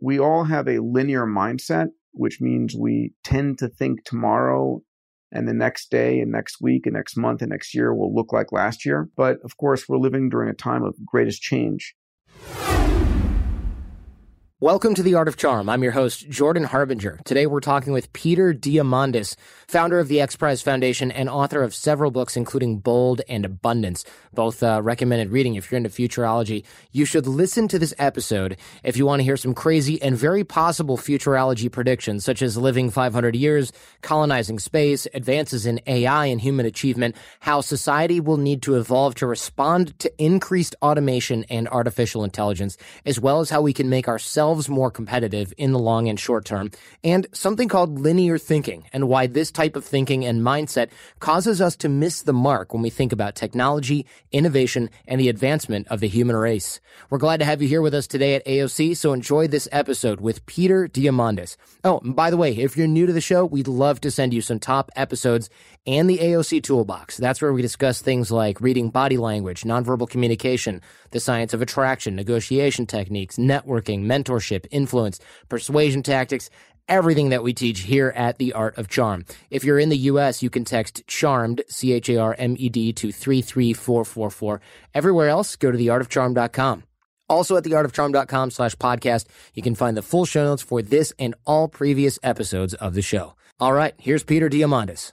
We all have a linear mindset, which means we tend to think tomorrow and the next day and next week and next month and next year will look like last year. But of course, we're living during a time of greatest change. Welcome to The Art of Charm. I'm your host, Jordan Harbinger. Today we're talking with Peter Diamandis, founder of the X Prize Foundation and author of several books, including Bold and Abundance, both uh, recommended reading if you're into futurology. You should listen to this episode if you want to hear some crazy and very possible futurology predictions, such as living 500 years, colonizing space, advances in AI and human achievement, how society will need to evolve to respond to increased automation and artificial intelligence, as well as how we can make ourselves more competitive in the long and short term, and something called linear thinking, and why this type of thinking and mindset causes us to miss the mark when we think about technology, innovation, and the advancement of the human race. We're glad to have you here with us today at AOC, so enjoy this episode with Peter Diamandis. Oh, by the way, if you're new to the show, we'd love to send you some top episodes and the AOC Toolbox. That's where we discuss things like reading body language, nonverbal communication, the science of attraction, negotiation techniques, networking, mentorship, influence, persuasion tactics, everything that we teach here at The Art of Charm. If you're in the US, you can text CHARMED, C H A R M E D, to 33444. Everywhere else, go to theartofcharm.com. Also at theartofcharm.com slash podcast, you can find the full show notes for this and all previous episodes of the show. All right, here's Peter Diamandis.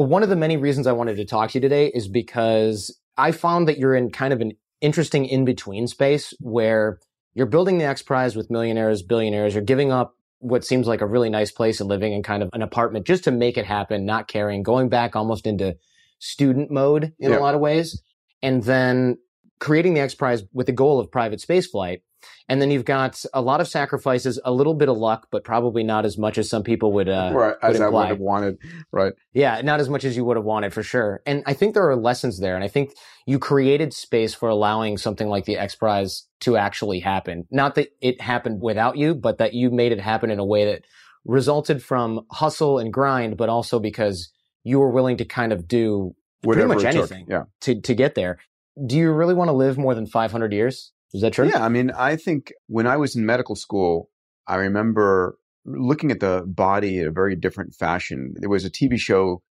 Well, one of the many reasons I wanted to talk to you today is because I found that you're in kind of an interesting in between space where you're building the X Prize with millionaires, billionaires, you're giving up what seems like a really nice place and living in kind of an apartment just to make it happen, not caring, going back almost into student mode in Yeah. a lot of ways, and then creating the X Prize with the goal of private spaceflight. And then you've got a lot of sacrifices, a little bit of luck, but probably not as much as some people would, uh, right, as would I would have wanted. Right. Yeah, not as much as you would have wanted for sure. And I think there are lessons there. And I think you created space for allowing something like the X Prize to actually happen. Not that it happened without you, but that you made it happen in a way that resulted from hustle and grind, but also because you were willing to kind of do Whatever pretty much anything Yeah. to, to get there. Do you really want to live more than 500 years? Is that true? Yeah. I mean, I think when I was in medical school, I remember looking at the body in a very different fashion. There was a TV show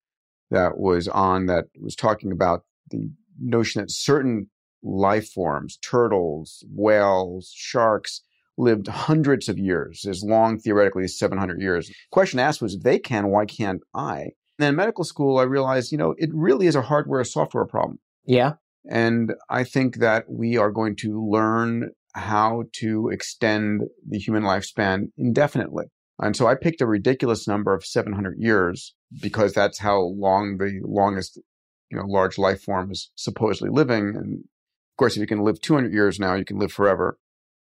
that was on that was talking about the notion that certain life forms, turtles, whales, sharks, lived hundreds of years, as long theoretically as 700 years. question asked was, if they can, why can't I? And then in medical school, I realized, you know, it really is a hardware software problem. Yeah. And I think that we are going to learn how to extend the human lifespan indefinitely. And so I picked a ridiculous number of 700 years because that's how long the longest, you know, large life form is supposedly living. And of course, if you can live 200 years now, you can live forever.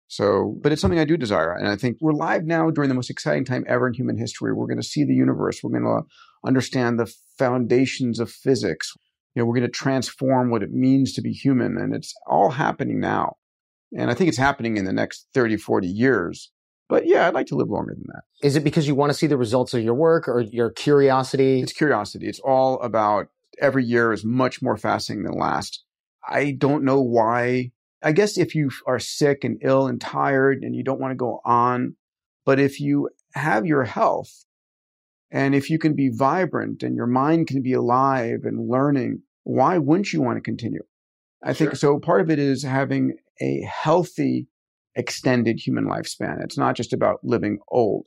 So, but it's something I do desire. And I think we're live now during the most exciting time ever in human history. We're going to see the universe. We're going to understand the foundations of physics you know, we're going to transform what it means to be human. And it's all happening now. And I think it's happening in the next 30, 40 years. But yeah, I'd like to live longer than that. Is it because you want to see the results of your work or your curiosity? It's curiosity. It's all about every year is much more fascinating than last. I don't know why. I guess if you are sick and ill and tired and you don't want to go on, but if you have your health and if you can be vibrant and your mind can be alive and learning, why wouldn't you want to continue? I think so. Part of it is having a healthy extended human lifespan. It's not just about living old.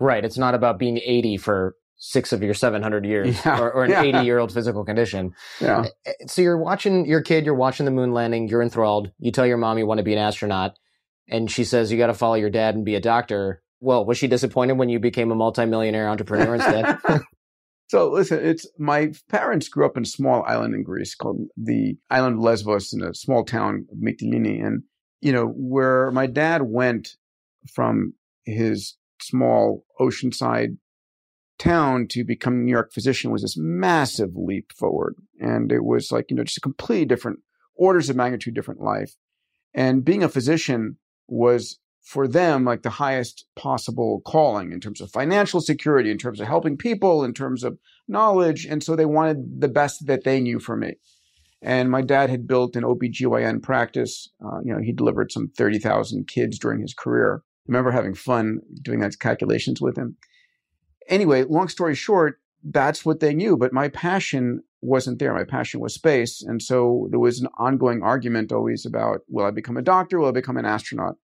Right. It's not about being 80 for six of your 700 years yeah. or, or, an yeah. 80 year old physical condition. Yeah. Eh, eh, so you're watching your kid, you're watching the moon landing, you're enthralled. You tell your mom you want to be an astronaut and she says you got to follow your dad and be a doctor. Well, was she disappointed when you became a multimillionaire entrepreneur instead? so listen, it's my parents grew up in a small island in Greece called the island of Lesbos in a small town of Mytilene. And, you know, where my dad went from his small oceanside town to become a New York physician was this massive leap forward. And it was like, you know, just a completely different orders of magnitude different life. And being a physician was for them like the highest possible calling in terms of financial security, in terms of helping people, in terms of knowledge. And so they wanted the best that they knew for me. And my dad had built an OBGYN practice. Uh, you know, he delivered some 30,000 kids during his career. I remember having fun doing those calculations with him anyway, long story short, that's what they knew. But my passion wasn't there. My passion was space. And so there was an ongoing argument always about will I become a doctor? Will I become an astronaut?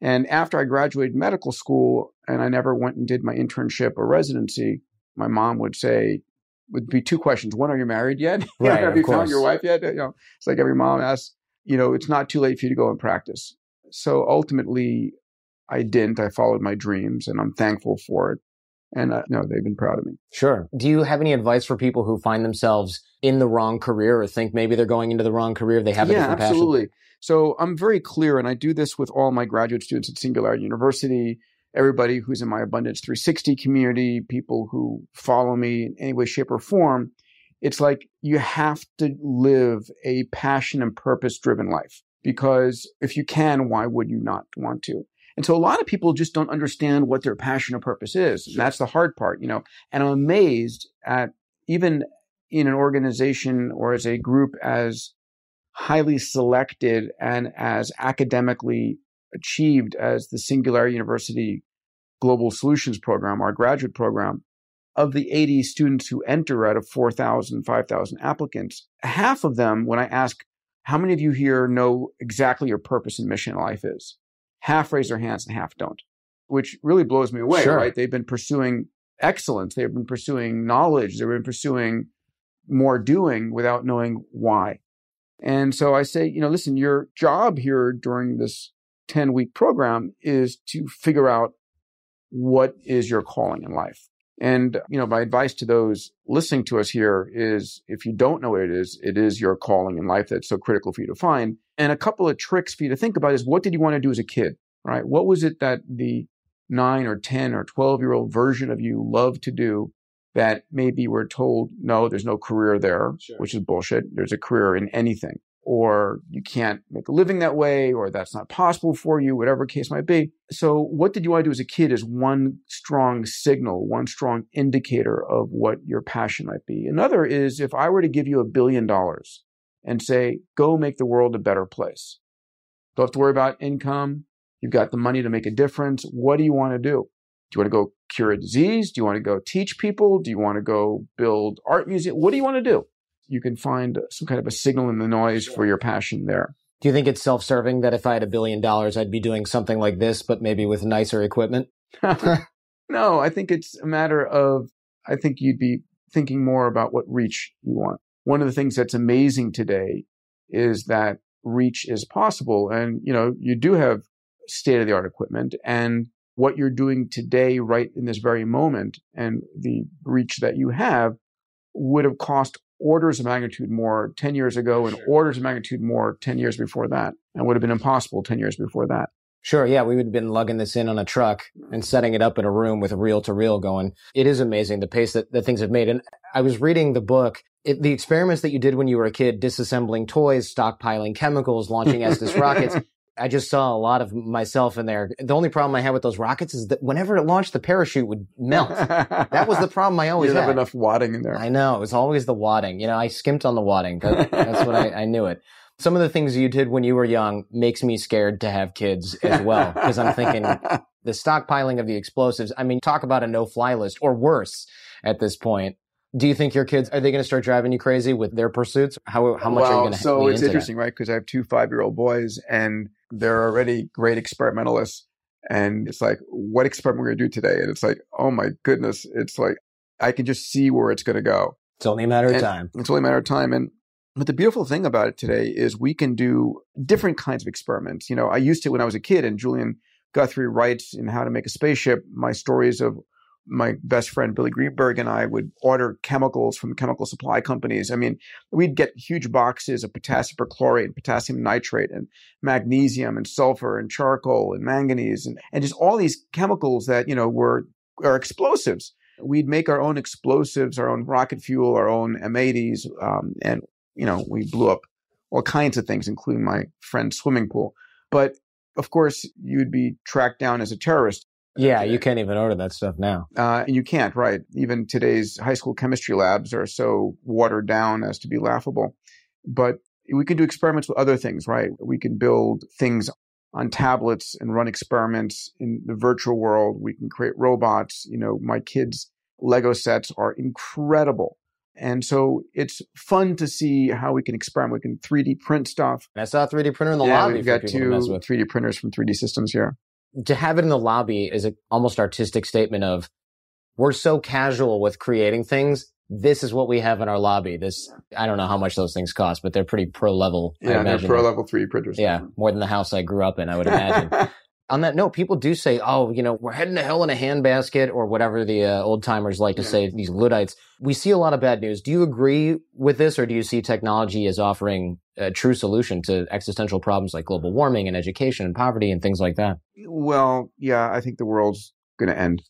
And after I graduated medical school and I never went and did my internship or residency, my mom would say, would be two questions. One, are you married yet? Right, Have you course. found your wife yet? You know, it's like every mom asks, you know, it's not too late for you to go and practice. So ultimately, I didn't. I followed my dreams and I'm thankful for it and uh, no, they've been proud of me. Sure. Do you have any advice for people who find themselves in the wrong career or think maybe they're going into the wrong career? They have a yeah, different absolutely. Passion? So I'm very clear, and I do this with all my graduate students at Singularity University. Everybody who's in my Abundance 360 community, people who follow me in any way, shape, or form. It's like you have to live a passion and purpose driven life because if you can, why would you not want to? And so a lot of people just don't understand what their passion or purpose is. And that's the hard part, you know. And I'm amazed at even in an organization or as a group as highly selected and as academically achieved as the Singularity University Global Solutions Program, our graduate program, of the 80 students who enter out of 4,000, 5,000 applicants, half of them, when I ask, how many of you here know exactly your purpose and mission in life is? half raise their hands and half don't, which really blows me away, sure. right? They've been pursuing excellence. They've been pursuing knowledge. They've been pursuing more doing without knowing why. And so I say, you know, listen, your job here during this 10 week program is to figure out what is your calling in life. And, you know, my advice to those listening to us here is if you don't know what it is, it is your calling in life that's so critical for you to find. And a couple of tricks for you to think about is what did you want to do as a kid, right? What was it that the nine or 10 or 12 year old version of you loved to do that maybe we're told, no, there's no career there, sure. which is bullshit. There's a career in anything or you can't make a living that way, or that's not possible for you, whatever case might be. So, what did you want to do as a kid is one strong signal, one strong indicator of what your passion might be. Another is if I were to give you a billion dollars and say, go make the world a better place. Don't have to worry about income. You've got the money to make a difference. What do you want to do? Do you want to go cure a disease? Do you want to go teach people? Do you want to go build art museum? What do you want to do? you can find some kind of a signal in the noise for your passion there. Do you think it's self serving that if I had a billion dollars, I'd be doing something like this, but maybe with nicer equipment? no, I think it's a matter of, I think you'd be thinking more about what reach you want. One of the things that's amazing today is that reach is possible. And, you know, you do have state of the art equipment and what you're doing today, right in this very moment, and the reach that you have would have cost orders of magnitude more 10 years ago and orders of magnitude more 10 years before that and would have been impossible 10 years before that. Sure. Yeah. We would have been lugging this in on a truck and setting it up in a room with a reel to reel going. It is amazing the pace that, that things have made. And I was reading the book, it, the experiments that you did when you were a kid, disassembling toys, stockpiling chemicals, launching Estes rockets. I just saw a lot of myself in there. The only problem I had with those rockets is that whenever it launched, the parachute would melt. that was the problem I always you had. have enough wadding in there. I know. It was always the wadding. You know, I skimped on the wadding. That's what I, I knew it. Some of the things you did when you were young makes me scared to have kids as well. Because I'm thinking the stockpiling of the explosives. I mean, talk about a no fly list or worse at this point. Do you think your kids are they going to start driving you crazy with their pursuits? How how much well, are you going to? So it's interesting, that? right? Because I have two five year old boys, and they're already great experimentalists. And it's like, what experiment we're going to do today? And it's like, oh my goodness. It's like, I can just see where it's going to go. It's only a matter of And time. It's only a matter of time. And but the beautiful thing about it today is we can do different kinds of experiments. You know, I used to when I was a kid, and Julian Guthrie writes in How to Make a Spaceship. My stories of my best friend Billy Greenberg and I would order chemicals from chemical supply companies. I mean, we'd get huge boxes of potassium perchlorate, potassium nitrate, and magnesium, and sulfur, and charcoal, and manganese, and, and just all these chemicals that you know were are explosives. We'd make our own explosives, our own rocket fuel, our own M80s, um, and you know we blew up all kinds of things, including my friend's swimming pool. But of course, you'd be tracked down as a terrorist Yeah, you can't even order that stuff now. uh, you can't, right? Even today's high school chemistry labs are so watered down as to be laughable. But we can do experiments with other things, right? We can build things on tablets and run experiments in the virtual world. We can create robots. You know, my kids' Lego sets are incredible. And so it's fun to see how we can experiment. We can 3D print stuff. I saw a 3D printer in the yeah, lobby we've got two to mess with. 3D printers from 3D Systems here. To have it in the lobby is an almost artistic statement of we're so casual with creating things. This is what we have in our lobby. This I don't know how much those things cost, but they're pretty pro level. I Yeah, they're pro level 3D printers. Yeah, more than the house I grew up in, I would imagine. On that note, people do say, "Oh, you know, we're heading to hell in a handbasket," or whatever the uh, old timers like to say. These Luddites. We see a lot of bad news. Do you agree with this, or do you see technology as offering a true solution to existential problems like global warming and education and poverty and things like that? Well, yeah, I think the world's going to end.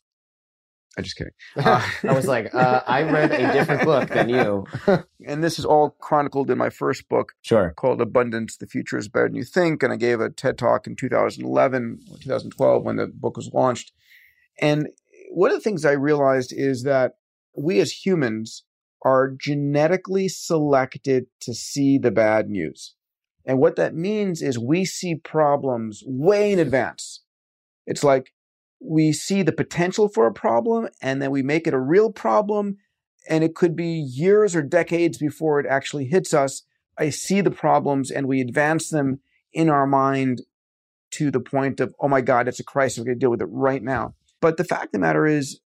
I'm just kidding. Uh, I was like, uh, I read a different book than you. and this is all chronicled in my first book Sure. called Abundance The Future is Better Than You Think. And I gave a TED talk in 2011 2012 when the book was launched. And one of the things I realized is that we as humans are genetically selected to see the bad news. And what that means is we see problems way in advance. It's like we see the potential for a problem and then we make it a real problem. And it could be years or decades before it actually hits us. I see the problems and we advance them in our mind to the point of, oh my God, it's a crisis. We're going to deal with it right now. But the fact of the matter is,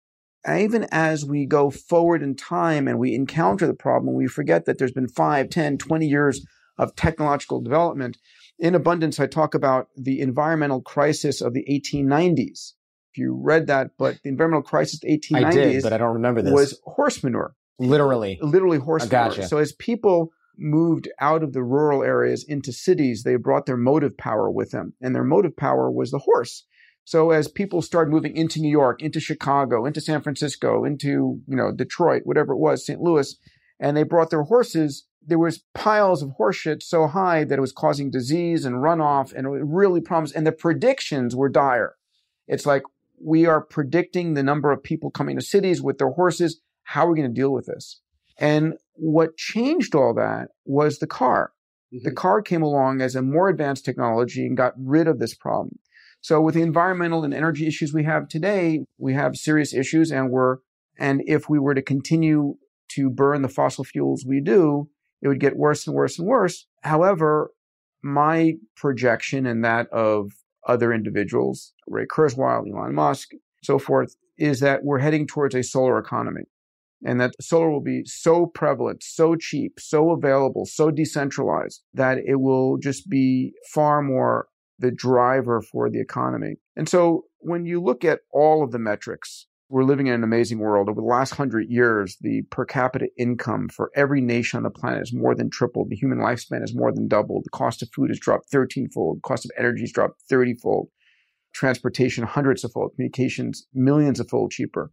even as we go forward in time and we encounter the problem, we forget that there's been 5, 10, 20 years of technological development. In Abundance, I talk about the environmental crisis of the 1890s. If you read that, but the environmental crisis of the 1890s I did, but I don't remember this. was horse manure, literally. literally horse I manure. So as people moved out of the rural areas into cities, they brought their motive power with them, and their motive power was the horse. So as people started moving into New York, into Chicago, into San Francisco, into you know Detroit, whatever it was, St. Louis, and they brought their horses, there was piles of horse shit so high that it was causing disease and runoff and it really problems. And the predictions were dire. It's like we are predicting the number of people coming to cities with their horses. How are we going to deal with this? And what changed all that was the car. The mm-hmm. car came along as a more advanced technology and got rid of this problem. So with the environmental and energy issues we have today, we have serious issues and we're, and if we were to continue to burn the fossil fuels we do, it would get worse and worse and worse. However, my projection and that of other individuals, Ray Kurzweil, Elon Musk, so forth, is that we're heading towards a solar economy and that solar will be so prevalent, so cheap, so available, so decentralized that it will just be far more the driver for the economy. And so when you look at all of the metrics, we're living in an amazing world. Over the last hundred years, the per capita income for every nation on the planet has more than tripled. The human lifespan has more than doubled. The cost of food has dropped 13 fold. The cost of energy has dropped 30 fold. Transportation, hundreds of fold. Communications, millions of fold cheaper.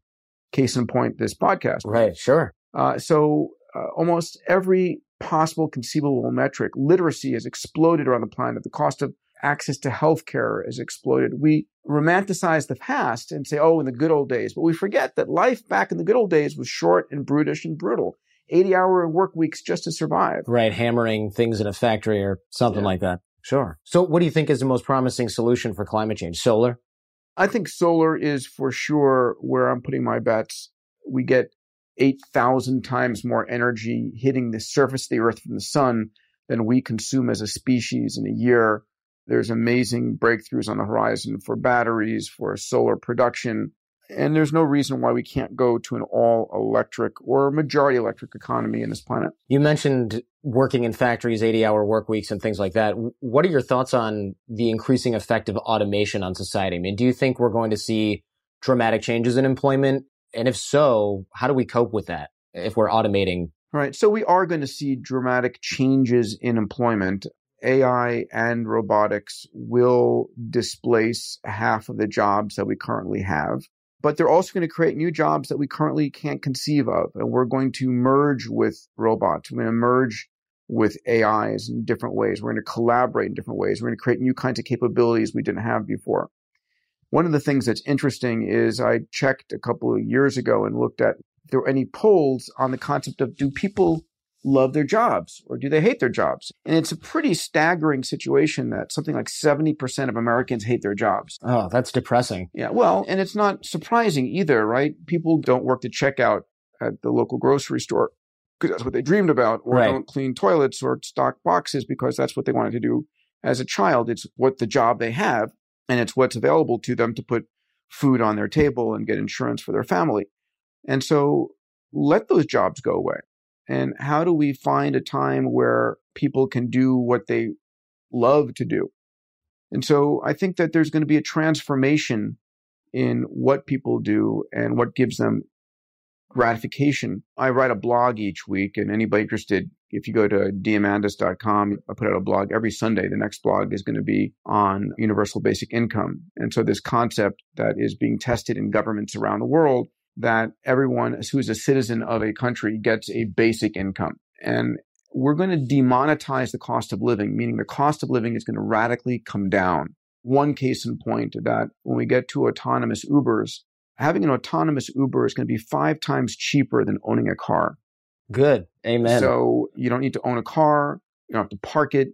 Case in point, this podcast. Right, sure. Uh, so uh, almost every possible conceivable metric, literacy has exploded around the planet. The cost of access to healthcare has exploded. We romanticize the past and say, oh, in the good old days, but we forget that life back in the good old days was short and brutish and brutal. 80 hour work weeks just to survive. Right, hammering things in a factory or something Yeah. like that. Sure. So, what do you think is the most promising solution for climate change? Solar? I think solar is for sure where I'm putting my bets. We get 8,000 times more energy hitting the surface of the earth from the sun than we consume as a species in a year. There's amazing breakthroughs on the horizon for batteries, for solar production. And there's no reason why we can't go to an all electric or majority electric economy in this planet. You mentioned working in factories, 80 hour work weeks and things like that. What are your thoughts on the increasing effect of automation on society? I mean, do you think we're going to see dramatic changes in employment? And if so, how do we cope with that if we're automating? Right. So we are going to see dramatic changes in employment. AI and robotics will displace half of the jobs that we currently have but they're also going to create new jobs that we currently can't conceive of. And we're going to merge with robots. We're going to merge with AIs in different ways. We're going to collaborate in different ways. We're going to create new kinds of capabilities we didn't have before. One of the things that's interesting is I checked a couple of years ago and looked at if there were any polls on the concept of do people love their jobs or do they hate their jobs? And it's a pretty staggering situation that something like 70% of Americans hate their jobs. Oh, that's depressing. Yeah. Well, and it's not surprising either, right? People don't work the checkout at the local grocery store because that's what they dreamed about, or right. don't clean toilets or stock boxes because that's what they wanted to do as a child. It's what the job they have and it's what's available to them to put food on their table and get insurance for their family. And so let those jobs go away. And how do we find a time where people can do what they love to do? And so I think that there's going to be a transformation in what people do and what gives them gratification. I write a blog each week, and anybody interested, if you go to diamandis.com, I put out a blog every Sunday. The next blog is going to be on universal basic income. And so this concept that is being tested in governments around the world that everyone who is a citizen of a country gets a basic income. And we're going to demonetize the cost of living, meaning the cost of living is going to radically come down. One case in point that when we get to autonomous Ubers, having an autonomous Uber is going to be five times cheaper than owning a car. Good. Amen. So you don't need to own a car. You don't have to park it.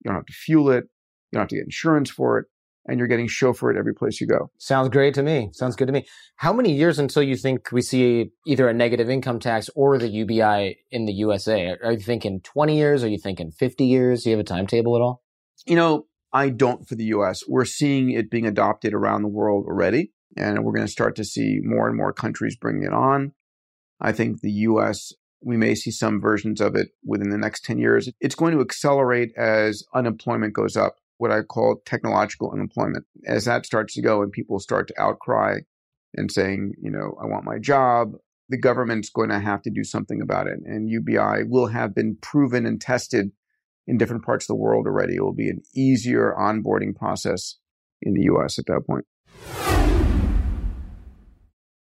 You don't have to fuel it. You don't have to get insurance for it and you're getting chauffeured every place you go. Sounds great to me. Sounds good to me. How many years until you think we see either a negative income tax or the UBI in the USA? Are you thinking 20 years? Are you thinking 50 years? Do you have a timetable at all? You know, I don't for the US. We're seeing it being adopted around the world already, and we're going to start to see more and more countries bring it on. I think the US, we may see some versions of it within the next 10 years. It's going to accelerate as unemployment goes up what I call technological unemployment. As that starts to go and people start to outcry and saying, you know, I want my job, the government's going to have to do something about it. And UBI will have been proven and tested in different parts of the world already. It will be an easier onboarding process in the US at that point.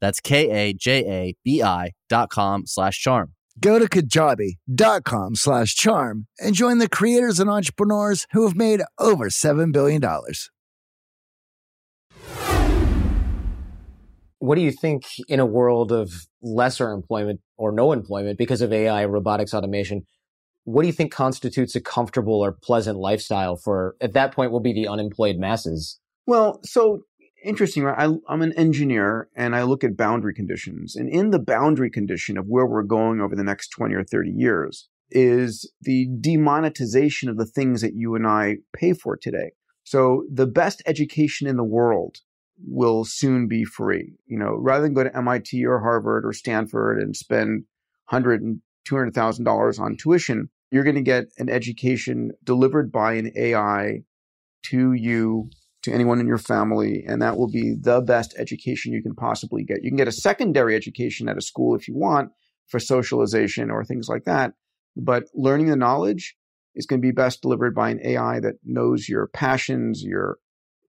That's K-A-J-A-B-I dot com slash charm. Go to kajabi.com slash charm and join the creators and entrepreneurs who have made over $7 billion. What do you think in a world of lesser employment or no employment because of AI, robotics, automation? What do you think constitutes a comfortable or pleasant lifestyle for, at that point, will be the unemployed masses? Well, so interesting, right? I, am an engineer and I look at boundary conditions. And in the boundary condition of where we're going over the next 20 or 30 years, is the demonetization of the things that you and I pay for today. So the best education in the world will soon be free. You know, rather than go to MIT or Harvard or Stanford and spend hundred and two hundred thousand dollars on tuition, you're going to get an education delivered by an AI to you, to anyone in your family, and that will be the best education you can possibly get. You can get a secondary education at a school if you want for socialization or things like that, but learning the knowledge is going to be best delivered by an AI that knows your passions, your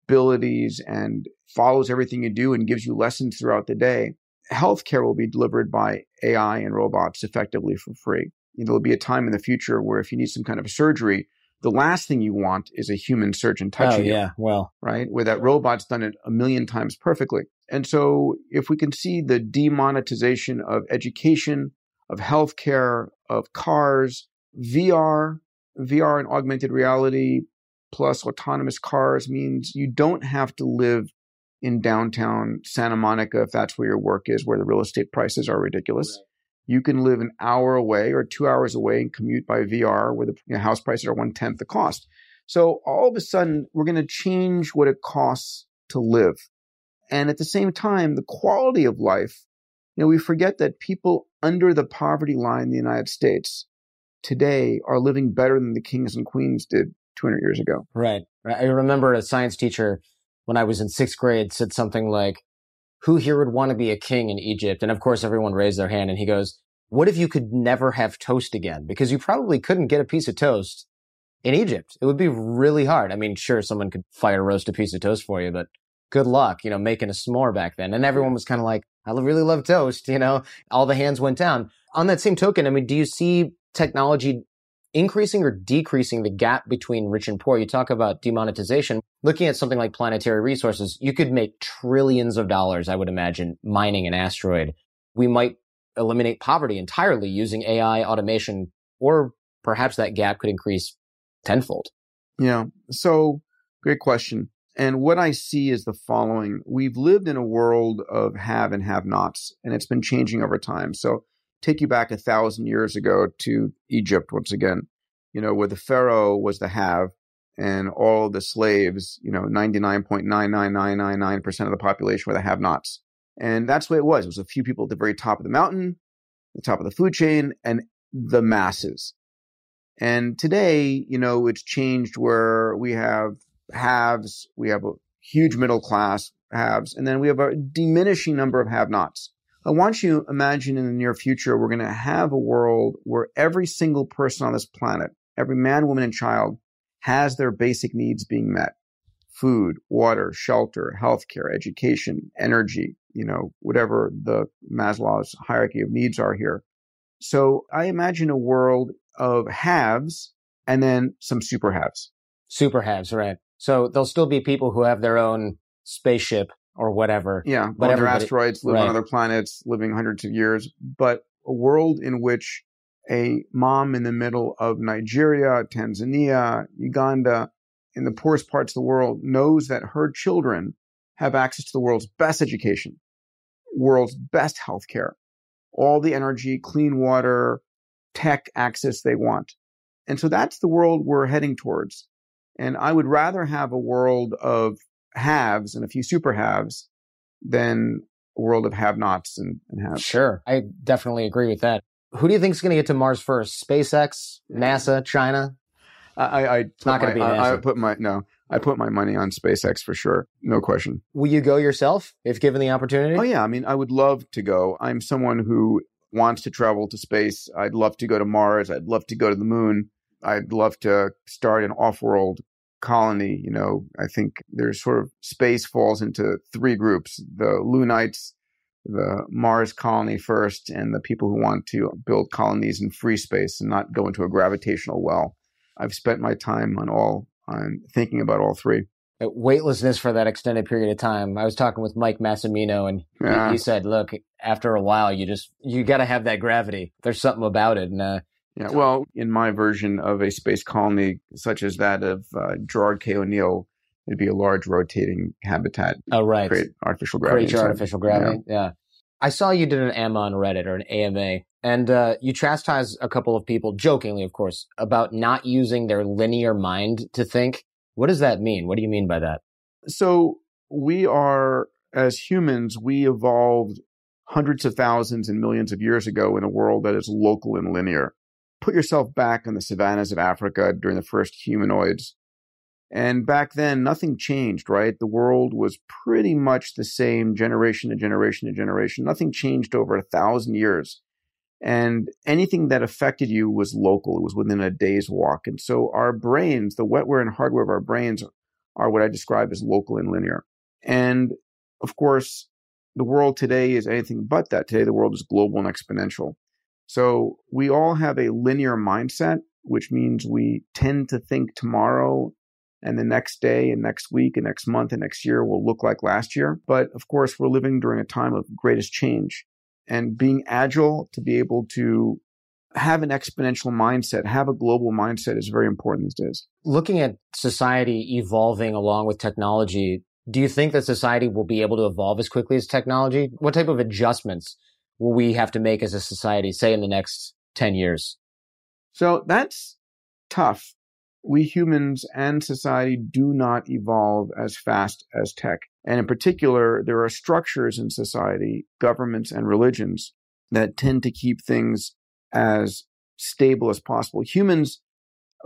abilities, and follows everything you do and gives you lessons throughout the day. Healthcare will be delivered by AI and robots effectively for free. There'll be a time in the future where if you need some kind of surgery, the last thing you want is a human surgeon touching oh, you. yeah. Well, Right? Where that robot's done it a million times perfectly. And so if we can see the demonetization of education, of healthcare, of cars, VR, VR and augmented reality plus autonomous cars means you don't have to live in downtown Santa Monica if that's where your work is, where the real estate prices are ridiculous. You can live an hour away or two hours away and commute by VR where the you know, house prices are one tenth the cost. So all of a sudden, we're going to change what it costs to live. And at the same time, the quality of life, you know, we forget that people under the poverty line in the United States today are living better than the kings and queens did 200 years ago. right. I remember a science teacher when I was in sixth grade said something like, who here would want to be a king in Egypt? And of course, everyone raised their hand and he goes, what if you could never have toast again? Because you probably couldn't get a piece of toast in Egypt. It would be really hard. I mean, sure, someone could fire roast a piece of toast for you, but good luck, you know, making a s'more back then. And everyone was kind of like, I really love toast, you know, all the hands went down. On that same token, I mean, do you see technology increasing or decreasing the gap between rich and poor? You talk about demonetization. Looking at something like planetary resources, you could make trillions of dollars, I would imagine, mining an asteroid. We might eliminate poverty entirely using AI automation, or perhaps that gap could increase tenfold. Yeah. So great question. And what I see is the following. We've lived in a world of have and have nots, and it's been changing over time. So take you back a thousand years ago to Egypt once again, you know, where the Pharaoh was the have and all the slaves, you know, 99.99999% of the population were the have nots. And that's the way it was. It was a few people at the very top of the mountain, the top of the food chain, and the masses. And today, you know, it's changed where we have haves, we have a huge middle class haves, and then we have a diminishing number of have nots. I want you to imagine in the near future, we're going to have a world where every single person on this planet, every man, woman, and child has their basic needs being met. Food, water, shelter, healthcare, education, energy, you know, whatever the Maslow's hierarchy of needs are here. So I imagine a world of haves and then some super haves. Super haves, right? So there'll still be people who have their own spaceship or whatever. Yeah, But everybody- asteroids, live right. on other planets, living hundreds of years, but a world in which a mom in the middle of Nigeria, Tanzania, Uganda, in the poorest parts of the world knows that her children have access to the world's best education, world's best healthcare, all the energy, clean water, tech access they want. And so that's the world we're heading towards. And I would rather have a world of haves and a few super haves than a world of have nots and, and haves. Sure. I definitely agree with that. Who do you think is going to get to Mars first? SpaceX, NASA, China? I, I, not gonna my- be I, I put my no. I put my money on SpaceX for sure, no question. Will you go yourself if given the opportunity? Oh yeah, I mean, I would love to go. I'm someone who wants to travel to space. I'd love to go to Mars. I'd love to go to the moon. I'd love to start an off-world colony. You know, I think there's sort of space falls into three groups: the Lunites, the Mars colony first, and the people who want to build colonies in free space and not go into a gravitational well. I've spent my time on all on thinking about all three. Uh, Weightlessness for that extended period of time. I was talking with Mike Massimino and he- Yeah. he, said, look, after a while, you just, you got to have that gravity. There's something about it. And, uh, Yeah, well, in my version of a space colony, such as that of uh, Gerard K. O'Neill, it'd be a large rotating habitat, oh, right. create artificial gravity. Create your artificial gravity. Yeah. I saw you did an AMA on Reddit or an AMA And uh, you chastise a couple of people, jokingly, of course, about not using their linear mind to think. What does that mean? What do you mean by that? So we are, as humans, we evolved hundreds of thousands and millions of years ago in a world that is local and linear. Put yourself back in the savannas of Africa during the first humanoids. And back then, nothing changed, right? The world was pretty much the same generation to generation to generation. Nothing changed over a thousand years. And anything that affected you was local. It was within a day's walk. And so our brains, the wetware and hardware of our brains are what I describe as local and linear. And of course, the world today is anything but that. Today, the world is global and exponential. So we all have a linear mindset, which means we tend to think tomorrow and the next day and next week and next month and next year will look like last year. But of course, we're living during a time of greatest change and being agile to be able to have an exponential mindset, have a global mindset is very important these days. Looking at society evolving along with technology, do you think that society will be able to evolve as quickly as technology? What type of adjustments will we have to make as a society, say in the next 10 years? So that's tough. We humans and society do not evolve as fast as tech. And in particular, there are structures in society, governments and religions that tend to keep things as stable as possible. Humans,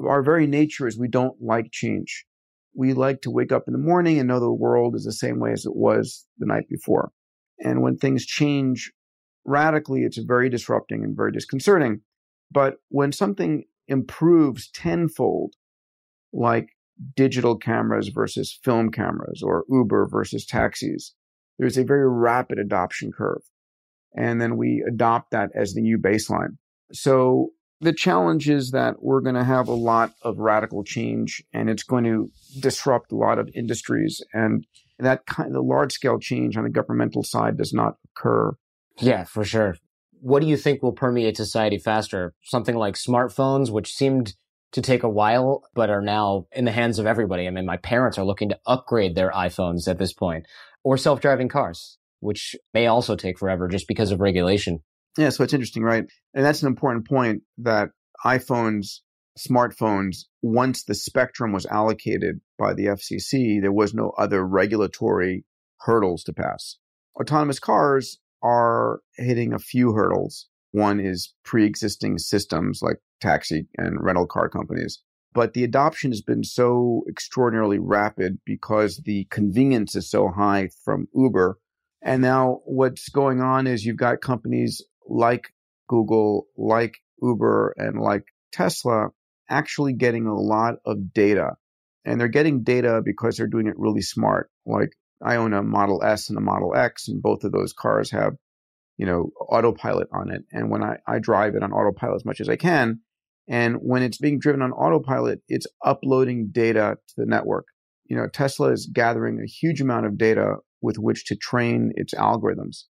our very nature is we don't like change we like to wake up in the morning and know the world is the same way as it was the night before. And when things change radically, it's very disrupting and very disconcerting. But when something improves tenfold, like digital cameras versus film cameras or Uber versus taxis, there's a very rapid adoption curve. And then we adopt that as the new baseline. So the challenge is that we're going to have a lot of radical change and it's going to disrupt a lot of industries and that kind of large scale change on the governmental side does not occur yeah for sure what do you think will permeate society faster something like smartphones which seemed to take a while but are now in the hands of everybody i mean my parents are looking to upgrade their iphones at this point or self-driving cars which may also take forever just because of regulation yeah, so it's interesting, right? And that's an important point that iPhones, smartphones, once the spectrum was allocated by the FCC, there was no other regulatory hurdles to pass. Autonomous cars are hitting a few hurdles. One is pre existing systems like taxi and rental car companies. But the adoption has been so extraordinarily rapid because the convenience is so high from Uber. And now what's going on is you've got companies like Google, like Uber, and like Tesla actually getting a lot of data. And they're getting data because they're doing it really smart. Like I own a Model S and a Model X, and both of those cars have, you know, autopilot on it. And when I, I drive it on autopilot as much as I can, and when it's being driven on autopilot, it's uploading data to the network. You know, Tesla is gathering a huge amount of data with which to train its algorithms.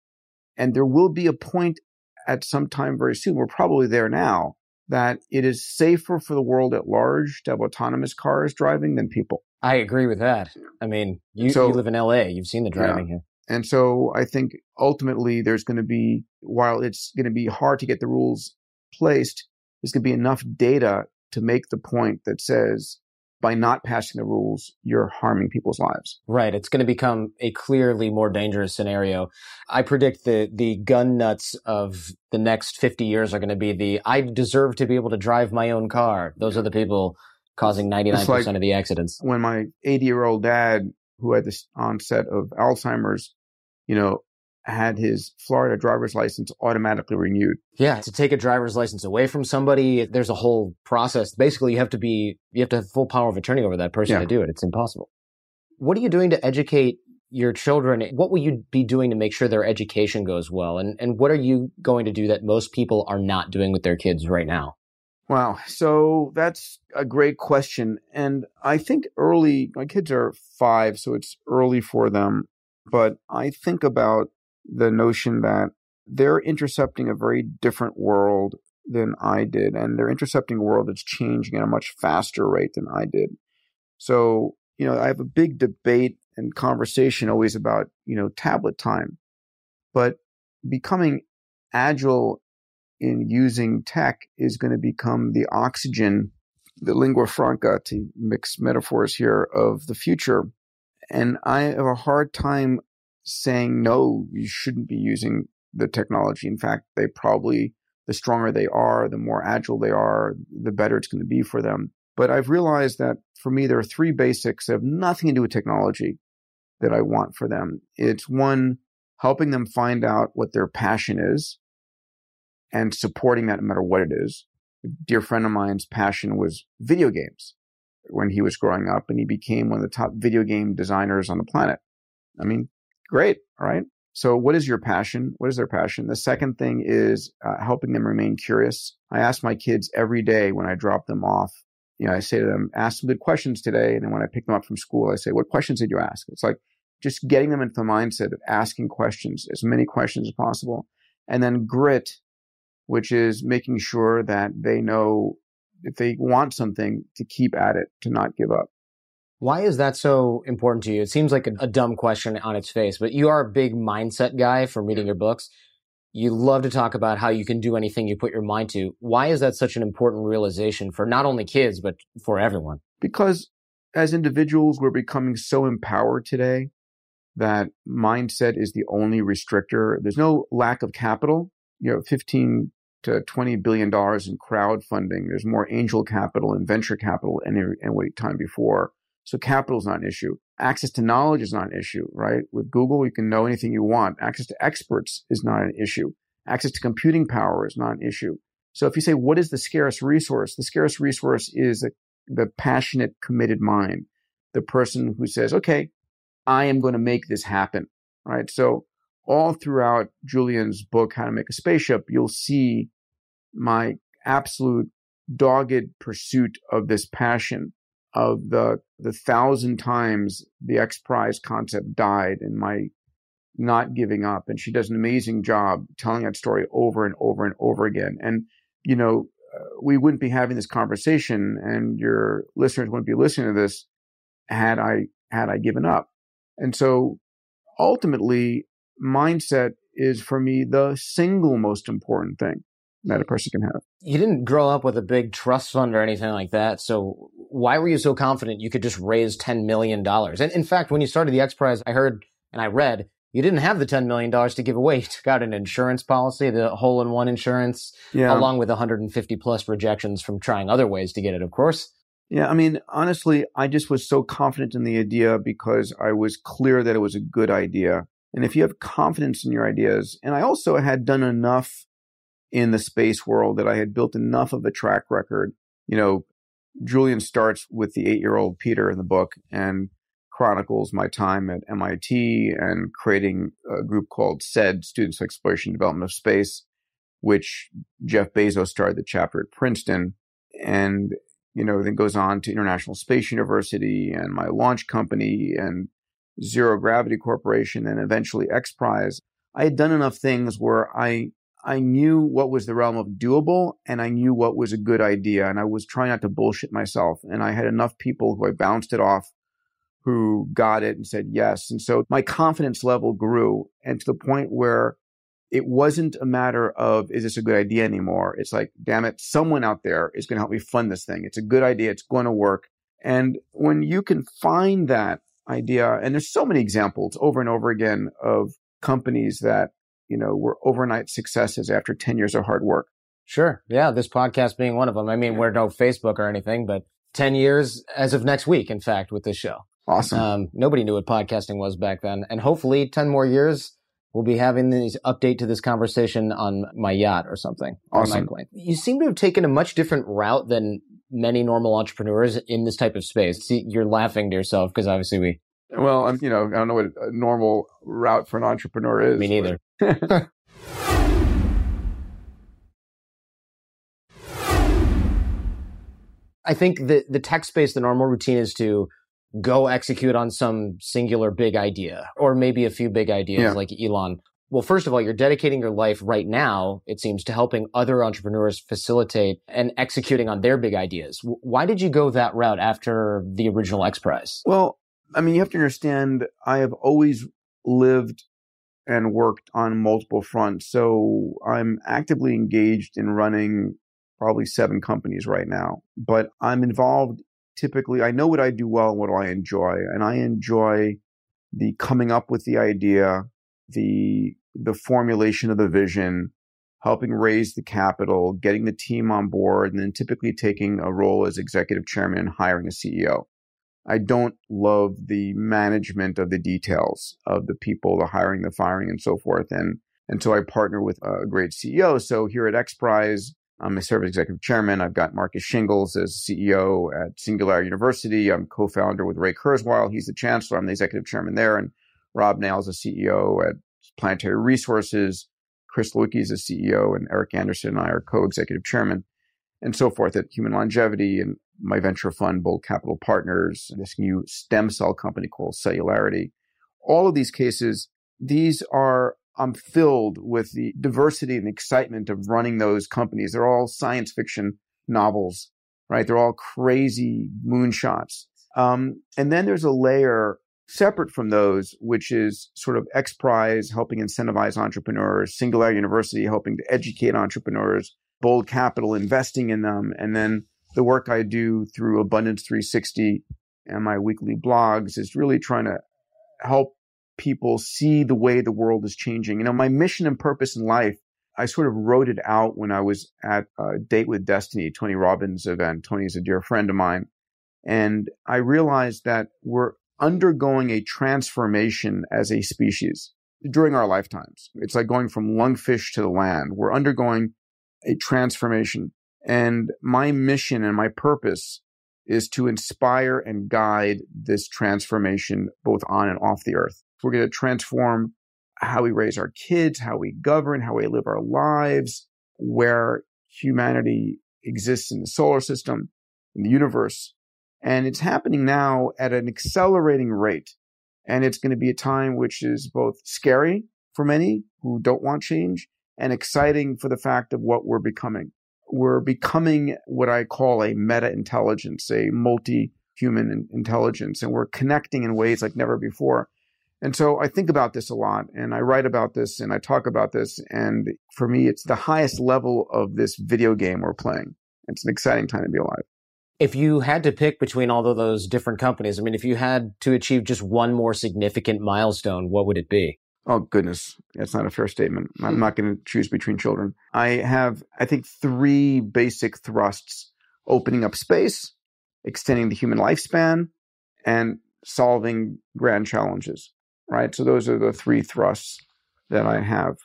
And there will be a point at some time very soon, we're probably there now, that it is safer for the world at large to have autonomous cars driving than people. I agree with that. I mean, you, so, you live in LA, you've seen the driving yeah. here. And so I think ultimately there's going to be, while it's going to be hard to get the rules placed, there's going to be enough data to make the point that says by not passing the rules, you're harming people's lives. Right. It's going to become a clearly more dangerous scenario. I predict the, the gun nuts of the next 50 years are going to be the, I deserve to be able to drive my own car. Those are the people causing 99% like of the accidents. When my 80 year old dad, who had this onset of Alzheimer's, you know, had his Florida driver's license automatically renewed. Yeah, to take a driver's license away from somebody, there's a whole process. Basically, you have to be you have to have full power of attorney over that person yeah. to do it. It's impossible. What are you doing to educate your children? What will you be doing to make sure their education goes well? And and what are you going to do that most people are not doing with their kids right now? Wow. So that's a great question. And I think early, my kids are five, so it's early for them. But I think about the notion that they're intercepting a very different world than I did, and they're intercepting a world that's changing at a much faster rate than I did. So, you know, I have a big debate and conversation always about, you know, tablet time, but becoming agile in using tech is going to become the oxygen, the lingua franca, to mix metaphors here, of the future. And I have a hard time saying, no, you shouldn't be using the technology. In fact, they probably, the stronger they are, the more agile they are, the better it's going to be for them. But I've realized that for me, there are three basics that have nothing to do with technology that I want for them. It's one, helping them find out what their passion is and supporting that no matter what it is. A dear friend of mine's passion was video games when he was growing up and he became one of the top video game designers on the planet. I mean, great, right? So what is your passion? What is their passion? The second thing is uh, helping them remain curious. I ask my kids every day when I drop them off, you know, I say to them, ask some good questions today. And then when I pick them up from school, I say, what questions did you ask? It's like just getting them into the mindset of asking questions, as many questions as possible. And then grit, which is making sure that they know if they want something to keep at it, to not give up. Why is that so important to you? It seems like a, a, dumb question on its face, but you are a big mindset guy from reading your books. You love to talk about how you can do anything you put your mind to. Why is that such an important realization for not only kids, but for everyone? Because as individuals, we're becoming so empowered today that mindset is the only restrictor. There's no lack of capital. You know, 15 to 20 billion dollars in crowdfunding. There's more angel capital and venture capital than any time before. So capital is not an issue. Access to knowledge is not an issue, right? With Google, you can know anything you want. Access to experts is not an issue. Access to computing power is not an issue. So if you say, what is the scarce resource? The scarce resource is the passionate, committed mind. The person who says, okay, I am going to make this happen, right? So all throughout Julian's book, How to Make a Spaceship, you'll see my absolute dogged pursuit of this passion of the the thousand times the X Prize concept died and my not giving up. And she does an amazing job telling that story over and over and over again. And you know, uh, we wouldn't be having this conversation, and your listeners wouldn't be listening to this had I had I given up. And so, ultimately, mindset is for me the single most important thing that a hmm. person can have. You didn't grow up with a big trust fund or anything like that. So why were you so confident you could just raise $10 million? And in fact, when you started the X Prize, I heard and I read you didn't have the $10 million to give away. You took out an insurance policy, the hole in one insurance, yeah. along with 150 plus rejections from trying other ways to get it, of course. Yeah, I mean, honestly, I just was so confident in the idea because I was clear that it was a good idea. And if you have confidence in your ideas, and I also had done enough in the space world that I had built enough of a track record. You know, Julian starts with the eight year old Peter in the book and chronicles my time at MIT and creating a group called SED, Students Exploration Development of Space, which Jeff Bezos started the chapter at Princeton. And, you know, then goes on to International Space University and my launch company and Zero Gravity Corporation and eventually X Prize. I had done enough things where I I knew what was the realm of doable and I knew what was a good idea. And I was trying not to bullshit myself. And I had enough people who I bounced it off who got it and said yes. And so my confidence level grew and to the point where it wasn't a matter of, is this a good idea anymore? It's like, damn it, someone out there is going to help me fund this thing. It's a good idea. It's going to work. And when you can find that idea, and there's so many examples over and over again of companies that you know, were overnight successes after 10 years of hard work. Sure. Yeah. This podcast being one of them. I mean, we're no Facebook or anything, but 10 years as of next week, in fact, with this show. Awesome. Um, nobody knew what podcasting was back then. And hopefully 10 more years, we'll be having this update to this conversation on my yacht or something. Awesome. You seem to have taken a much different route than many normal entrepreneurs in this type of space. See, you're laughing to yourself because obviously we well, I'm, you know, I don't know what a normal route for an entrepreneur is. Me neither. I think the the tech space, the normal routine is to go execute on some singular big idea, or maybe a few big ideas yeah. like Elon. Well, first of all, you're dedicating your life right now, it seems, to helping other entrepreneurs facilitate and executing on their big ideas. Why did you go that route after the original X Prize? Well, I mean, you have to understand, I have always lived and worked on multiple fronts. So I'm actively engaged in running probably seven companies right now, but I'm involved typically. I know what I do well and what I enjoy, and I enjoy the coming up with the idea, the the formulation of the vision, helping raise the capital, getting the team on board, and then typically taking a role as executive chairman and hiring a CEO. I don't love the management of the details of the people, the hiring, the firing, and so forth. And and so I partner with a great CEO. So here at X Prize, I'm a service executive chairman. I've got Marcus Shingles as CEO at Singularity University. I'm co-founder with Ray Kurzweil. He's the chancellor. I'm the executive chairman there. And Rob Nails, is a CEO at Planetary Resources. Chris Lewicki is a CEO, and Eric Anderson and I are co-executive chairman, and so forth at Human Longevity. And my venture fund, Bold Capital Partners, this new stem cell company called Cellularity. All of these cases, these are, I'm filled with the diversity and excitement of running those companies. They're all science fiction novels, right? They're all crazy moonshots. Um, and then there's a layer separate from those, which is sort of X Prize helping incentivize entrepreneurs, Singularity University helping to educate entrepreneurs, Bold Capital investing in them, and then the work I do through Abundance 360 and my weekly blogs is really trying to help people see the way the world is changing. You know, my mission and purpose in life, I sort of wrote it out when I was at a Date with Destiny, Tony Robbins event. Tony is a dear friend of mine. And I realized that we're undergoing a transformation as a species during our lifetimes. It's like going from lungfish to the land. We're undergoing a transformation. And my mission and my purpose is to inspire and guide this transformation both on and off the earth. We're going to transform how we raise our kids, how we govern, how we live our lives, where humanity exists in the solar system, in the universe. And it's happening now at an accelerating rate. And it's going to be a time which is both scary for many who don't want change and exciting for the fact of what we're becoming we're becoming what I call a meta intelligence, a multi human intelligence, and we're connecting in ways like never before. And so I think about this a lot and I write about this and I talk about this. And for me, it's the highest level of this video game we're playing. It's an exciting time to be alive. If you had to pick between all of those different companies, I mean, if you had to achieve just one more significant milestone, what would it be? Oh goodness, that's not a fair statement. I'm hmm. not going to choose between children. I have, I think, three basic thrusts: opening up space, extending the human lifespan, and solving grand challenges. Right. So those are the three thrusts that I have.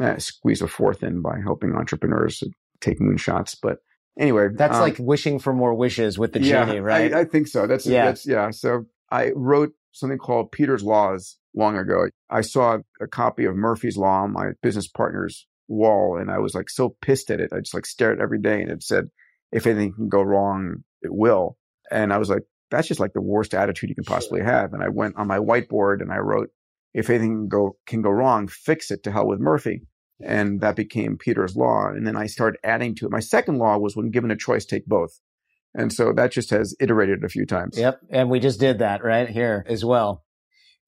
I squeeze a fourth in by helping entrepreneurs take moonshots, but anyway, that's um, like wishing for more wishes with the yeah, genie, right? I, I think so. That's yeah. That's yeah. So I wrote something called Peter's Laws long ago. I saw a copy of Murphy's Law on my business partner's wall and I was like so pissed at it. I just like stared every day and it said, if anything can go wrong, it will. And I was like, that's just like the worst attitude you can possibly have. And I went on my whiteboard and I wrote, if anything can go, can go wrong, fix it to hell with Murphy. And that became Peter's law. And then I started adding to it. My second law was when given a choice, take both. And so that just has iterated a few times. Yep. And we just did that right here as well.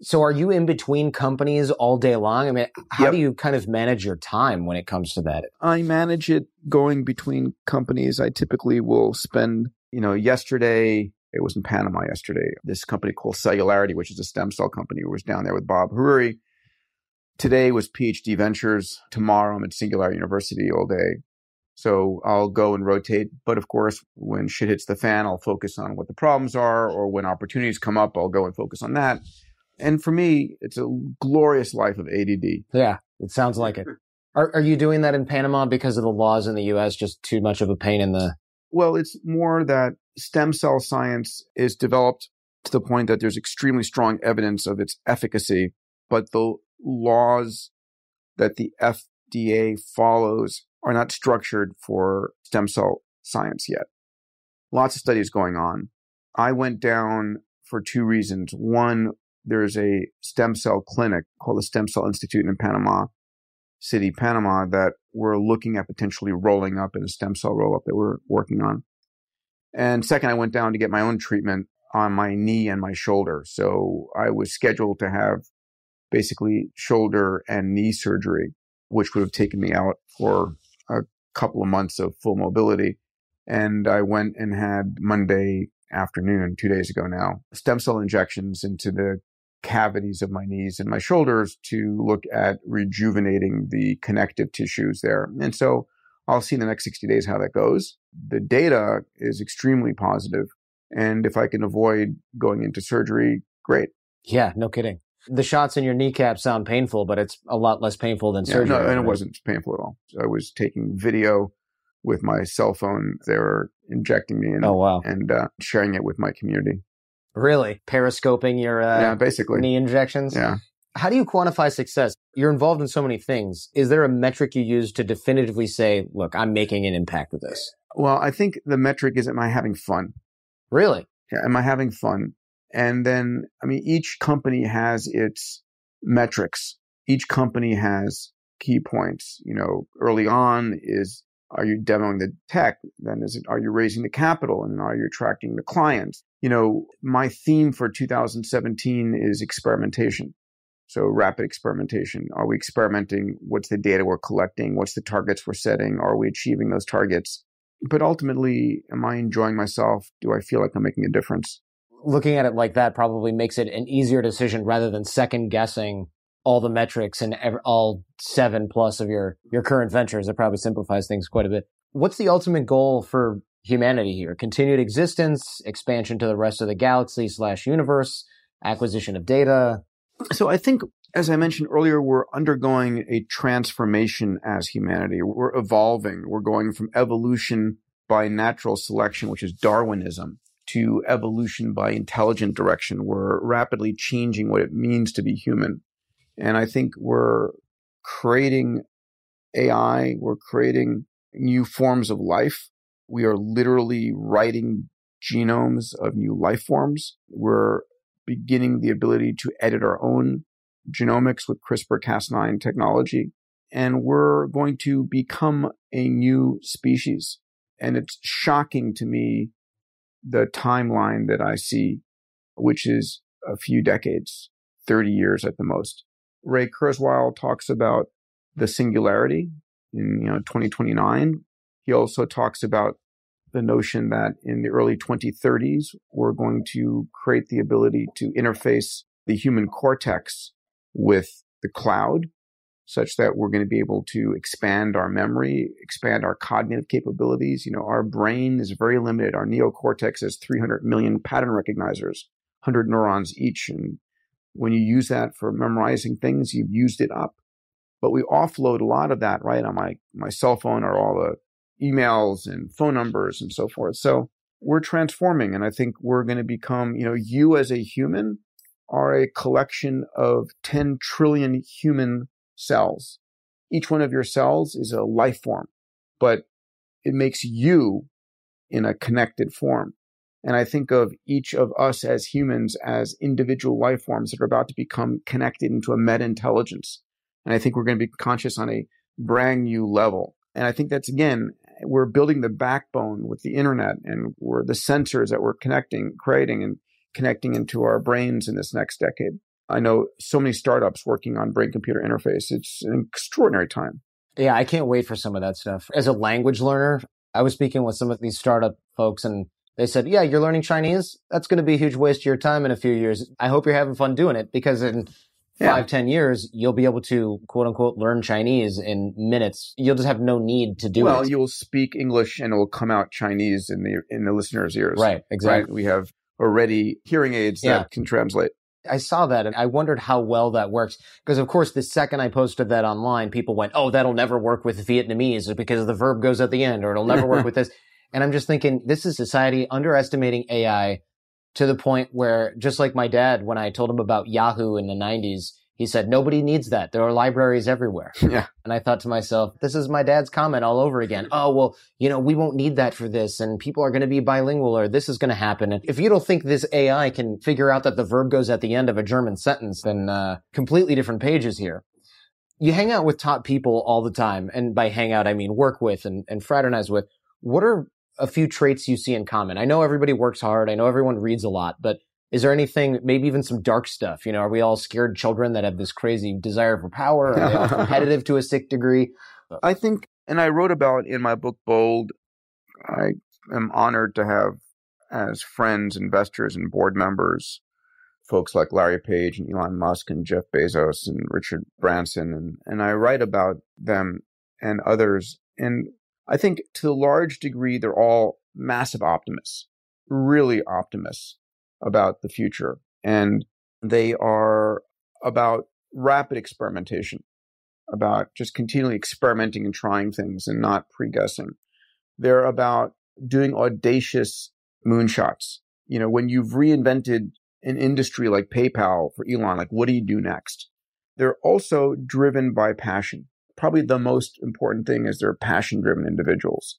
So are you in between companies all day long? I mean, how yep. do you kind of manage your time when it comes to that? I manage it going between companies. I typically will spend, you know, yesterday, it was in Panama yesterday, this company called Cellularity, which is a stem cell company, was down there with Bob Hariri. Today was PhD Ventures. Tomorrow I'm at Singularity University all day. So I'll go and rotate. But of course, when shit hits the fan, I'll focus on what the problems are, or when opportunities come up, I'll go and focus on that. And for me, it's a glorious life of ADD. Yeah, it sounds like it. Are, are you doing that in Panama because of the laws in the U.S. just too much of a pain in the? Well, it's more that stem cell science is developed to the point that there's extremely strong evidence of its efficacy, but the laws that the FDA follows are not structured for stem cell science yet. Lots of studies going on. I went down for two reasons. One there's a stem cell clinic called the Stem Cell Institute in Panama City, Panama, that we're looking at potentially rolling up in a stem cell roll up that we're working on. And second, I went down to get my own treatment on my knee and my shoulder. So I was scheduled to have basically shoulder and knee surgery, which would have taken me out for a couple of months of full mobility. And I went and had Monday afternoon, two days ago now, stem cell injections into the cavities of my knees and my shoulders to look at rejuvenating the connective tissues there. And so I'll see in the next 60 days how that goes. The data is extremely positive, And if I can avoid going into surgery, great. Yeah, no kidding. The shots in your kneecap sound painful, but it's a lot less painful than Yeah, surgery. no, and it wasn't painful at all. I was taking video with my cell phone. They were injecting me and, Oh, wow. and uh, sharing it with my community. Really? Periscoping your uh, yeah, basically. knee injections? Yeah. How do you quantify success? You're involved in so many things. Is there a metric you use to definitively say, look, I'm making an impact with this? Well, I think the metric is am I having fun? Really? Yeah, am I having fun? And then, I mean, each company has its metrics. Each company has key points. You know, early on is, are you demoing the tech? Then is it, are you raising the capital? And are you attracting the clients? You know, my theme for 2017 is experimentation. So rapid experimentation. Are we experimenting? What's the data we're collecting? What's the targets we're setting? Are we achieving those targets? But ultimately, am I enjoying myself? Do I feel like I'm making a difference? Looking at it like that probably makes it an easier decision rather than second guessing all the metrics and ev- all seven plus of your, your current ventures. It probably simplifies things quite a bit. What's the ultimate goal for humanity here? Continued existence, expansion to the rest of the galaxy slash universe, acquisition of data. So I think, as I mentioned earlier, we're undergoing a transformation as humanity. We're evolving. We're going from evolution by natural selection, which is Darwinism, to evolution by intelligent direction. We're rapidly changing what it means to be human. And I think we're creating AI. We're creating new forms of life. We are literally writing genomes of new life forms. We're beginning the ability to edit our own genomics with CRISPR Cas9 technology. And we're going to become a new species. And it's shocking to me the timeline that I see, which is a few decades, 30 years at the most. Ray Kurzweil talks about the singularity in you know 2029. He also talks about the notion that in the early 2030s, we're going to create the ability to interface the human cortex with the cloud such that we're going to be able to expand our memory, expand our cognitive capabilities. You know, our brain is very limited. Our neocortex has 300 million pattern recognizers, 100 neurons each. And when you use that for memorizing things, you've used it up. But we offload a lot of that, right, on my, my cell phone or all the emails and phone numbers and so forth. So we're transforming. And I think we're going to become, you know, you as a human are a collection of 10 trillion human cells. Each one of your cells is a life form, but it makes you in a connected form. And I think of each of us as humans as individual life forms that are about to become connected into a meta intelligence. And I think we're going to be conscious on a brand new level. And I think that's again, we're building the backbone with the internet and we're the sensors that we're connecting, creating and connecting into our brains in this next decade. I know so many startups working on brain computer interface. It's an extraordinary time. Yeah, I can't wait for some of that stuff. As a language learner, I was speaking with some of these startup folks and they said, yeah, you're learning Chinese. That's going to be a huge waste of your time in a few years. I hope you're having fun doing it because in Yeah. five, ten years, you'll be able to quote unquote learn Chinese in minutes. You'll just have no need to do well, it. Well, you'll speak English and it will come out Chinese in the in the listener's ears. right, exactly. Right. We have already hearing aids Yeah. that can translate. I saw that and I wondered how well that works. Because of course, the second I posted that online, people went, Oh, that'll never work with Vietnamese because the verb goes at the end or it'll never work with this. And I'm just thinking this is society underestimating AI to the point where just like my dad, when I told him about Yahoo in the nineties, he said, nobody needs that. There are libraries everywhere. yeah. And I thought to myself, this is my dad's comment all over again. Oh, well, you know, we won't need that for this and people are going to be bilingual or this is going to happen. And if you don't think this AI can figure out that the verb goes at the end of a German sentence, then, uh, completely different pages here. You hang out with top people all the time. And by hang out, I mean work with and, and fraternize with. What are a few traits you see in common? I know everybody works hard. I know everyone reads a lot, but Is there anything, maybe even some dark stuff? You know, are we all scared children that have this crazy desire for power? Are they all competitive to a sick degree? I think, and I wrote about in my book Bold, I am honored to have as friends, investors, and board members folks like Larry Page and Elon Musk and Jeff Bezos and Richard Branson. And, and I write about them and others. And I think to a large degree, they're all massive optimists, really optimists about the future. And they are about rapid experimentation, about just continually experimenting and trying things and not pre guessing. They're about doing audacious moonshots. You know, when you've reinvented an industry like PayPal for Elon, like what do you do next? They're also driven by passion. Probably the most important thing is they're passion driven individuals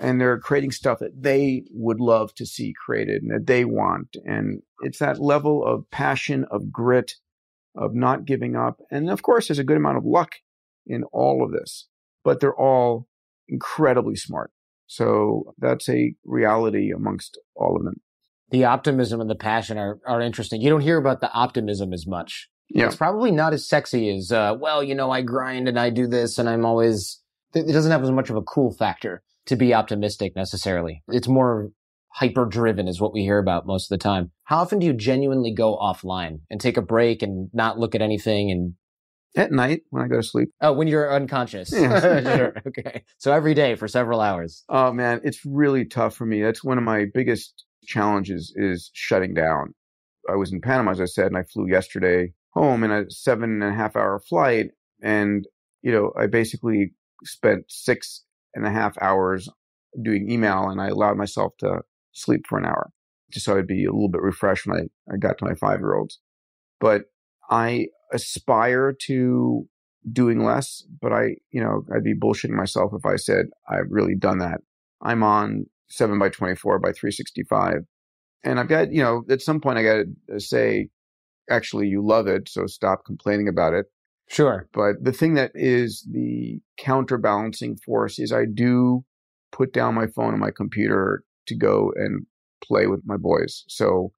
and they're creating stuff that they would love to see created and that they want. And it's that level of passion, of grit, of not giving up. And of course, there's a good amount of luck in all of this, but they're all incredibly smart. So that's a reality amongst all of them the optimism and the passion are, are interesting. You don't hear about the optimism as much. Yeah. It's probably not as sexy as, uh, well, you know, I grind and I do this and I'm always, it doesn't have as much of a cool factor to be optimistic necessarily. It's more hyper driven is what we hear about most of the time. How often do you genuinely go offline and take a break and not look at anything and at night when I go to sleep. Oh, when you're unconscious. Yeah. sure. Okay. So every day for several hours. Oh man, it's really tough for me. That's one of my biggest challenges is shutting down. I was in Panama, as I said, and I flew yesterday home in a seven and a half hour flight. And, you know, I basically spent six and a half hours doing email and I allowed myself to sleep for an hour just so I'd be a little bit refreshed when I, I got to my five year olds. But I aspire to doing less, but I, you know, I'd be bullshitting myself if I said I've really done that. I'm on 7 by 24 by 365. And I've got, you know, at some point I got to say, actually, you love it. So stop complaining about it. Sure. But the thing that is the counterbalancing force is I do put down my phone and my computer to go and play with my boys. So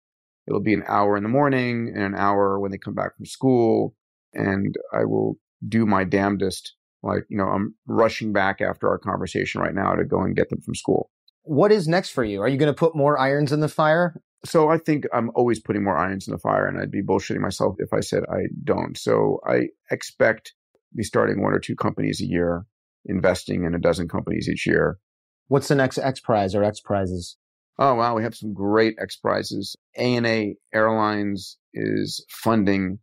it'll be an hour in the morning and an hour when they come back from school. And I will do my damnedest. Like, you know, I'm rushing back after our conversation right now to go and get them from school. What is next for you? Are you going to put more irons in the fire? So I think I'm always putting more irons in the fire, and I'd be bullshitting myself if I said I don't. So I expect to be starting one or two companies a year, investing in a dozen companies each year. What's the next X Prize or X Prizes? Oh wow, we have some great X Prizes. ANA Airlines is funding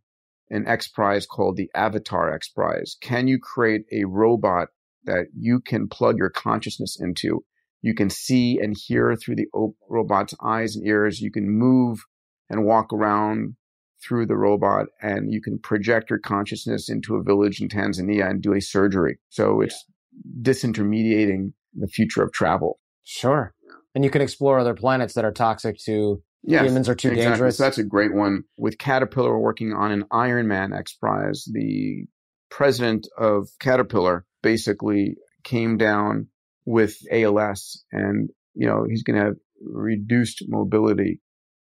an X Prize called the Avatar X Prize. Can you create a robot that you can plug your consciousness into you can see and hear through the robot's eyes and ears. You can move and walk around through the robot and you can project your consciousness into a village in Tanzania and do a surgery. So it's yeah. disintermediating the future of travel. Sure. And you can explore other planets that are toxic to yes, humans or too exactly. dangerous. So that's a great one. With Caterpillar, working on an Iron Man X Prize. The president of Caterpillar basically came down with ALS and, you know, he's going to have reduced mobility.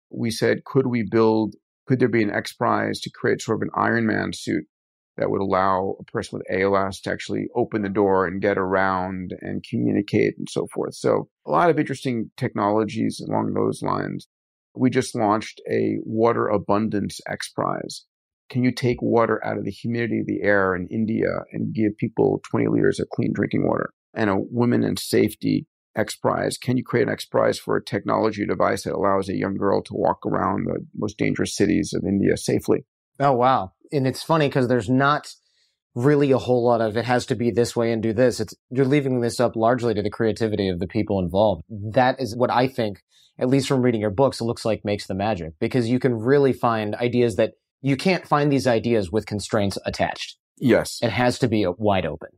We said, could we build, could there be an X Prize to create sort of an Iron Man suit that would allow a person with ALS to actually open the door and get around and communicate and so forth. So a lot of interesting technologies along those lines. We just launched a water abundance X Prize. Can you take water out of the humidity of the air in India and give people 20 liters of clean drinking water? And a women in safety X Prize. Can you create an X Prize for a technology device that allows a young girl to walk around the most dangerous cities of India safely? Oh, wow. And it's funny because there's not really a whole lot of it has to be this way and do this. It's you're leaving this up largely to the creativity of the people involved. That is what I think, at least from reading your books, it looks like makes the magic because you can really find ideas that you can't find these ideas with constraints attached. Yes. It has to be wide open.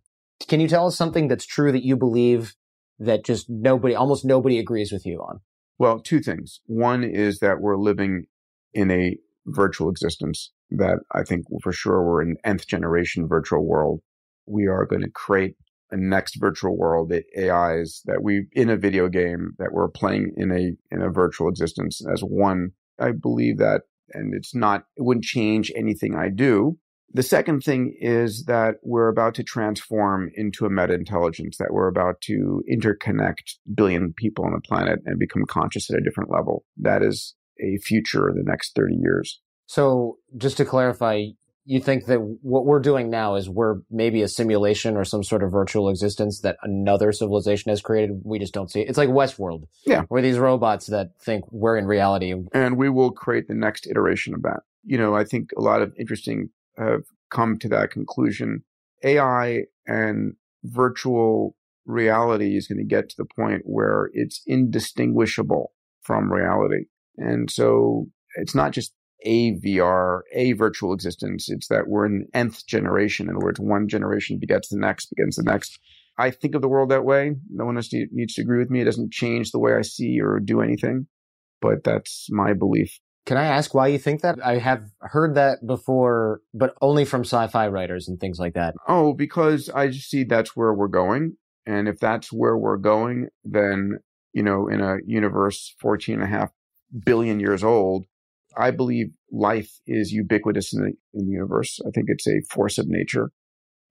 Can you tell us something that's true that you believe that just nobody, almost nobody agrees with you on? Well, two things. One is that we're living in a virtual existence that I think for sure we're in nth generation virtual world. We are going to create a next virtual world, the AIs that we in a video game that we're playing in a in a virtual existence as one I believe that, and it's not, it wouldn't change anything I do. The second thing is that we're about to transform into a meta intelligence, that we're about to interconnect billion people on the planet and become conscious at a different level. That is a future in the next 30 years. So, just to clarify, you think that what we're doing now is we're maybe a simulation or some sort of virtual existence that another civilization has created. We just don't see it. It's like Westworld. Yeah. Where these robots that think we're in reality. And we will create the next iteration of that. You know, I think a lot of interesting have come to that conclusion. AI and virtual reality is going to get to the point where it's indistinguishable from reality. And so it's not just a VR, a virtual existence. It's that we're in nth generation. In other words, one generation begets the next, begins the next. I think of the world that way. No one else needs to agree with me. It doesn't change the way I see or do anything, but that's my belief. Can I ask why you think that? I have heard that before, but only from sci-fi writers and things like that. Oh, because I just see that's where we're going. And if that's where we're going, then, you know, in a universe 14 and a half billion years old, I believe life is ubiquitous in the, in the universe. I think it's a force of nature.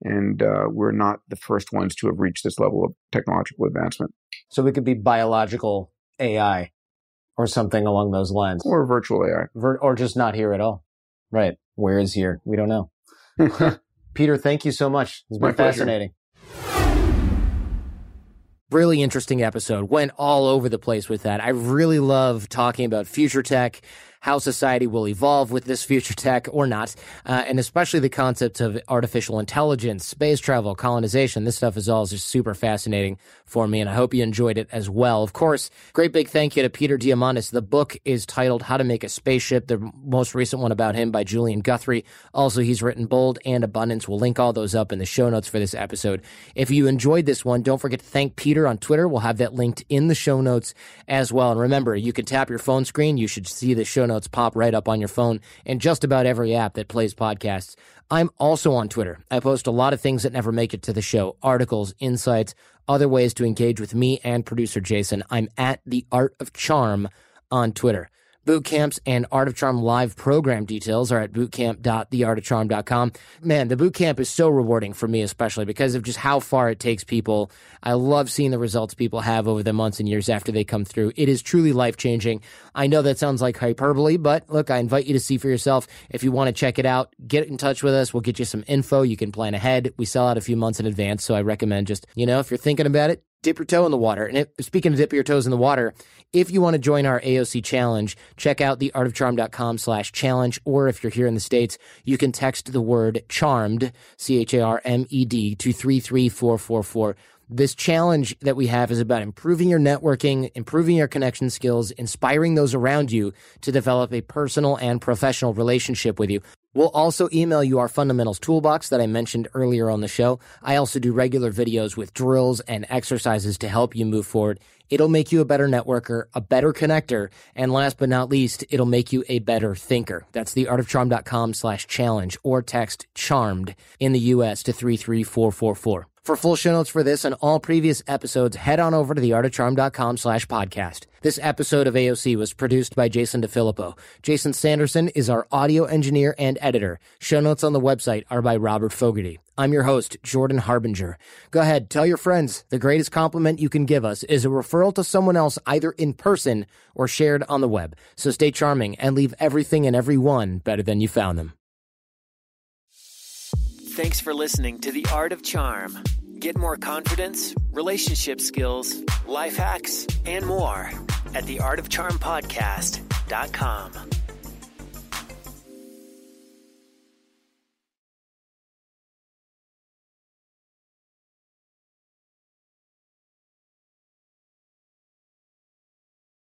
And uh, we're not the first ones to have reached this level of technological advancement. So we could be biological AI or something along those lines. Or virtual AI. Vir- or just not here at all. Right. Where is here? We don't know. Peter, thank you so much. It's been My pleasure. fascinating. Really interesting episode. Went all over the place with that. I really love talking about future tech, how society will evolve with this future tech or not, uh, and especially the concept of artificial intelligence, space travel, colonization. This stuff is all just super fascinating for me, and I hope you enjoyed it as well. Of course, great big thank you to Peter Diamandis. The book is titled How to Make a Spaceship, the most recent one about him by Julian Guthrie. Also, he's written Bold and Abundance. We'll link all those up in the show notes for this episode. If you enjoyed this one, don't forget to thank Peter on Twitter. We'll have that linked in the show notes as well. And remember, you can tap your phone screen. You should see the show notes pop right up on your phone and just about every app that plays podcasts. I'm also on Twitter. I post a lot of things that never make it to the show articles, insights, other ways to engage with me and producer Jason. I'm at The Art of Charm on Twitter. Boot camps and Art of Charm live program details are at bootcamp.theartofcharm.com. Man, the boot camp is so rewarding for me, especially because of just how far it takes people. I love seeing the results people have over the months and years after they come through. It is truly life changing. I know that sounds like hyperbole, but look, I invite you to see for yourself. If you want to check it out, get in touch with us. We'll get you some info. You can plan ahead. We sell out a few months in advance, so I recommend just, you know, if you're thinking about it, dip your toe in the water. And if, speaking of dip your toes in the water, if you want to join our AOC challenge, check out theartofcharm.com slash challenge. Or if you're here in the States, you can text the word charmed, C-H-A-R-M-E-D to 33444. This challenge that we have is about improving your networking, improving your connection skills, inspiring those around you to develop a personal and professional relationship with you. We'll also email you our fundamentals toolbox that I mentioned earlier on the show. I also do regular videos with drills and exercises to help you move forward. It'll make you a better networker, a better connector, and last but not least, it'll make you a better thinker. That's theartofcharm.com slash challenge or text charmed in the US to 33444. For full show notes for this and all previous episodes, head on over to theartofcharm.com slash podcast. This episode of AOC was produced by Jason DeFilippo. Jason Sanderson is our audio engineer and editor. Show notes on the website are by Robert Fogarty. I'm your host, Jordan Harbinger. Go ahead, tell your friends the greatest compliment you can give us is a referral to someone else either in person or shared on the web. So stay charming and leave everything and everyone better than you found them. Thanks for listening to The Art of Charm. Get more confidence, relationship skills, life hacks, and more at theartofcharmpodcast.com.